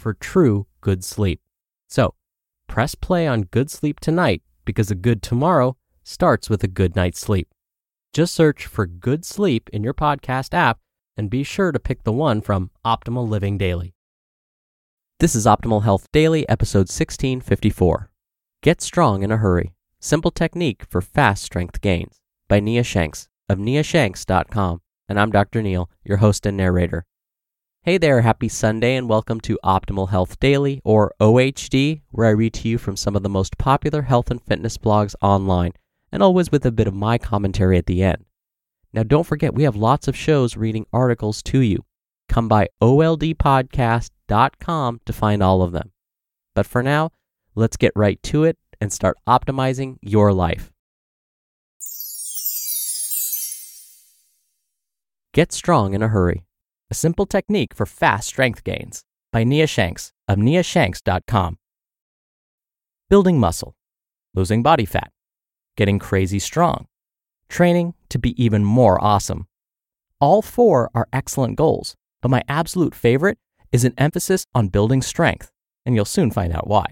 for true good sleep. So, press play on good sleep tonight because a good tomorrow starts with a good night's sleep. Just search for good sleep in your podcast app and be sure to pick the one from Optimal Living Daily. This is Optimal Health Daily, episode 1654. Get strong in a hurry. Simple technique for fast strength gains by Nia Shanks of niashanks.com. And I'm Dr. Neal, your host and narrator. Hey there, happy Sunday, and welcome to Optimal Health Daily, or OHD, where I read to you from some of the most popular health and fitness blogs online, and always with a bit of my commentary at the end. Now, don't forget, we have lots of shows reading articles to you. Come by oldpodcast.com to find all of them. But for now, let's get right to it and start optimizing your life. Get strong in a hurry. A simple technique for fast strength gains by Nia Shanks of niashanks.com. Building muscle, losing body fat, getting crazy strong, training to be even more awesome. All four are excellent goals, but my absolute favorite is an emphasis on building strength, and you'll soon find out why.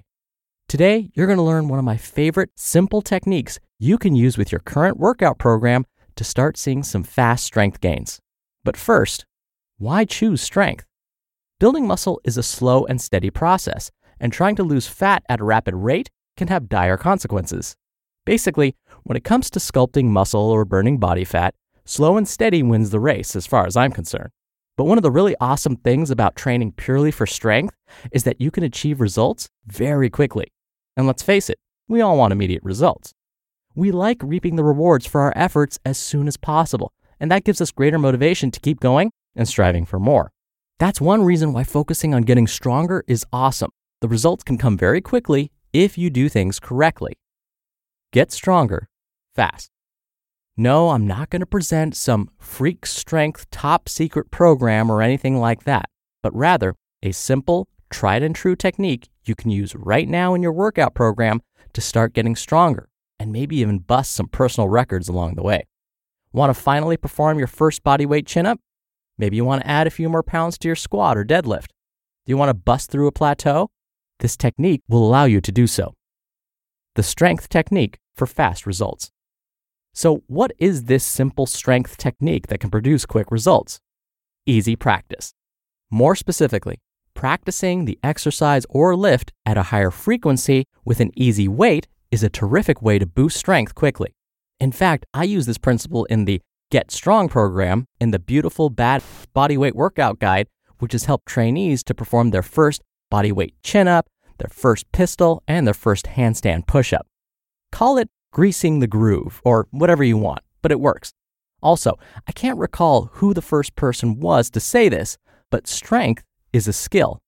Today, you're going to learn one of my favorite simple techniques you can use with your current workout program to start seeing some fast strength gains. But first, why choose strength? Building muscle is a slow and steady process, and trying to lose fat at a rapid rate can have dire consequences. Basically, when it comes to sculpting muscle or burning body fat, slow and steady wins the race as far as I'm concerned. But one of the really awesome things about training purely for strength is that you can achieve results very quickly. And let's face it, we all want immediate results. We like reaping the rewards for our efforts as soon as possible, and that gives us greater motivation to keep going and striving for more. That's one reason why focusing on getting stronger is awesome. The results can come very quickly if you do things correctly. Get stronger fast. No, I'm not going to present some freak strength top secret program or anything like that, but rather a simple, tried and true technique you can use right now in your workout program to start getting stronger and maybe even bust some personal records along the way. Want to finally perform your first bodyweight chin up? Maybe you want to add a few more pounds to your squat or deadlift. Do you want to bust through a plateau? This technique will allow you to do so. The strength technique for fast results. So, what is this simple strength technique that can produce quick results? Easy practice. More specifically, practicing the exercise or lift at a higher frequency with an easy weight is a terrific way to boost strength quickly. In fact, I use this principle in the Get Strong program in the beautiful Bad Bodyweight Workout Guide, which has helped trainees to perform their first bodyweight chin up, their first pistol, and their first handstand push up. Call it greasing the groove or whatever you want, but it works. Also, I can't recall who the first person was to say this, but strength is a skill.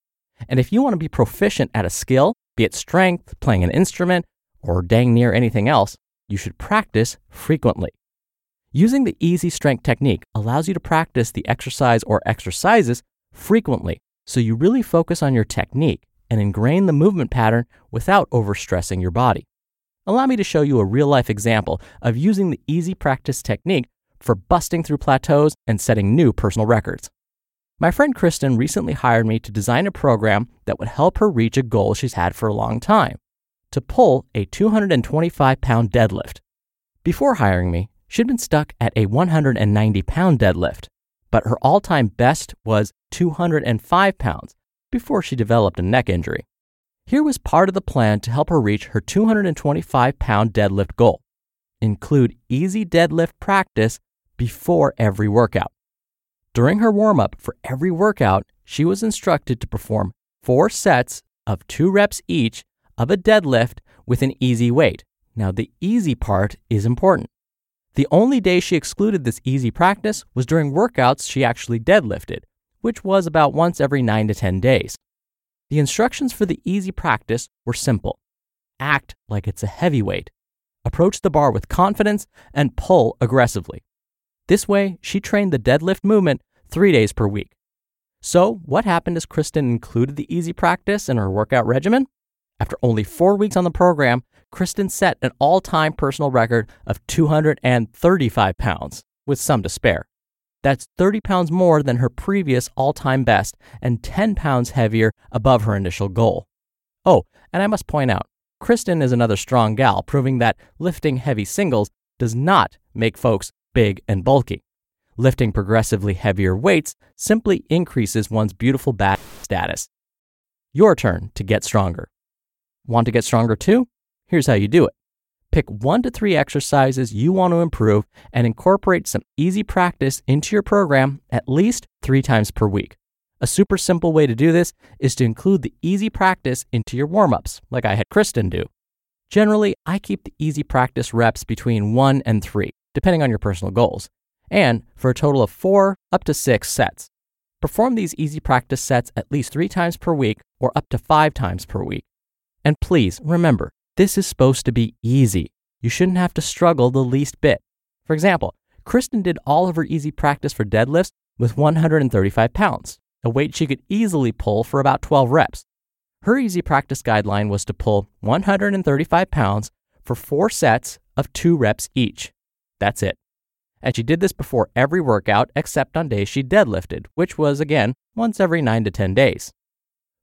And if you want to be proficient at a skill, be it strength, playing an instrument, or dang near anything else, you should practice frequently. Using the easy strength technique allows you to practice the exercise or exercises frequently, so you really focus on your technique and ingrain the movement pattern without overstressing your body. Allow me to show you a real life example of using the easy practice technique for busting through plateaus and setting new personal records. My friend Kristen recently hired me to design a program that would help her reach a goal she's had for a long time to pull a 225 pound deadlift. Before hiring me, she'd been stuck at a 190 pound deadlift, but her all time best was 205 pounds before she developed a neck injury. Here was part of the plan to help her reach her 225 pound deadlift goal. Include easy deadlift practice before every workout. During her warm up for every workout, she was instructed to perform four sets of two reps each of a deadlift with an easy weight. Now, the easy part is important. The only day she excluded this easy practice was during workouts she actually deadlifted, which was about once every 9 to 10 days. The instructions for the easy practice were simple act like it's a heavyweight, approach the bar with confidence, and pull aggressively. This way, she trained the deadlift movement three days per week. So, what happened as Kristen included the easy practice in her workout regimen? After only four weeks on the program, Kristen set an all time personal record of 235 pounds, with some to spare. That's 30 pounds more than her previous all time best and 10 pounds heavier above her initial goal. Oh, and I must point out, Kristen is another strong gal, proving that lifting heavy singles does not make folks big and bulky. Lifting progressively heavier weights simply increases one's beautiful back status. Your turn to get stronger. Want to get stronger too? Here's how you do it. Pick one to three exercises you want to improve and incorporate some easy practice into your program at least three times per week. A super simple way to do this is to include the easy practice into your warm ups, like I had Kristen do. Generally, I keep the easy practice reps between one and three, depending on your personal goals, and for a total of four up to six sets. Perform these easy practice sets at least three times per week or up to five times per week. And please remember, this is supposed to be easy. You shouldn't have to struggle the least bit. For example, Kristen did all of her easy practice for deadlifts with 135 pounds, a weight she could easily pull for about 12 reps. Her easy practice guideline was to pull 135 pounds for four sets of two reps each. That's it. And she did this before every workout except on days she deadlifted, which was again once every 9 to 10 days.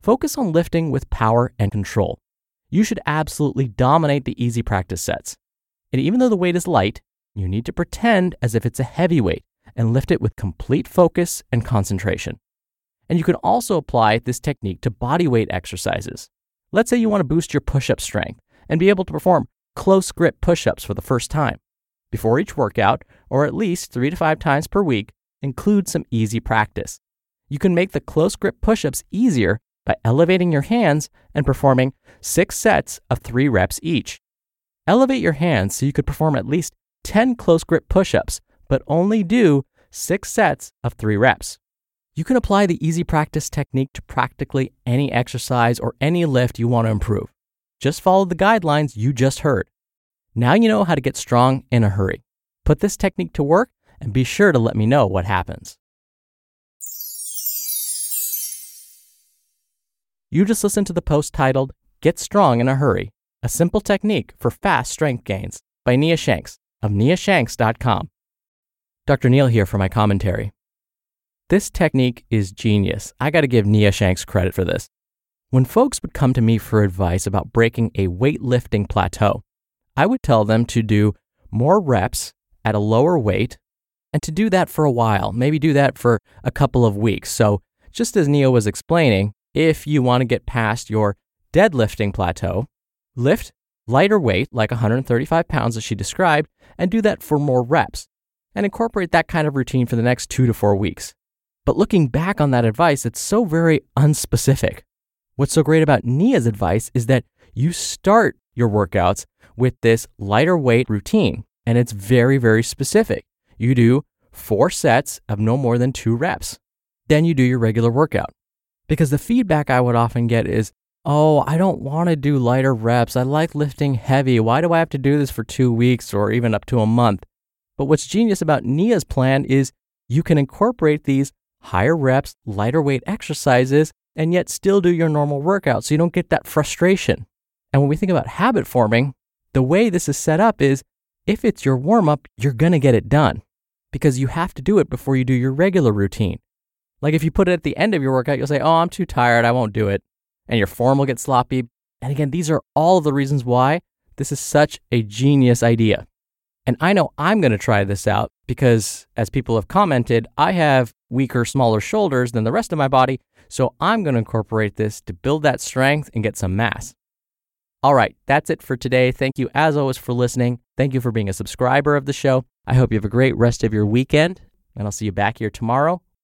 Focus on lifting with power and control you should absolutely dominate the easy practice sets. And even though the weight is light, you need to pretend as if it's a heavy weight and lift it with complete focus and concentration. And you can also apply this technique to body weight exercises. Let's say you want to boost your push up strength and be able to perform close grip push ups for the first time. Before each workout, or at least three to five times per week, include some easy practice. You can make the close grip push ups easier by elevating your hands and performing six sets of three reps each. Elevate your hands so you could perform at least 10 close grip push ups, but only do six sets of three reps. You can apply the easy practice technique to practically any exercise or any lift you want to improve. Just follow the guidelines you just heard. Now you know how to get strong in a hurry. Put this technique to work and be sure to let me know what happens. You just listen to the post titled Get Strong in a Hurry A Simple Technique for Fast Strength Gains by Nia Shanks of niashanks.com. Dr. Neal here for my commentary. This technique is genius. I got to give Nia Shanks credit for this. When folks would come to me for advice about breaking a weightlifting plateau, I would tell them to do more reps at a lower weight and to do that for a while, maybe do that for a couple of weeks. So, just as Nia was explaining, if you want to get past your deadlifting plateau, lift lighter weight, like 135 pounds as she described, and do that for more reps, and incorporate that kind of routine for the next two to four weeks. But looking back on that advice, it's so very unspecific. What's so great about Nia's advice is that you start your workouts with this lighter weight routine, and it's very, very specific. You do four sets of no more than two reps. Then you do your regular workout. Because the feedback I would often get is, oh, I don't want to do lighter reps. I like lifting heavy. Why do I have to do this for two weeks or even up to a month? But what's genius about Nia's plan is you can incorporate these higher reps, lighter weight exercises and yet still do your normal workout so you don't get that frustration. And when we think about habit forming, the way this is set up is if it's your warm up, you're going to get it done because you have to do it before you do your regular routine. Like if you put it at the end of your workout, you'll say, Oh, I'm too tired. I won't do it. And your form will get sloppy. And again, these are all of the reasons why this is such a genius idea. And I know I'm going to try this out because, as people have commented, I have weaker, smaller shoulders than the rest of my body. So I'm going to incorporate this to build that strength and get some mass. All right, that's it for today. Thank you, as always, for listening. Thank you for being a subscriber of the show. I hope you have a great rest of your weekend, and I'll see you back here tomorrow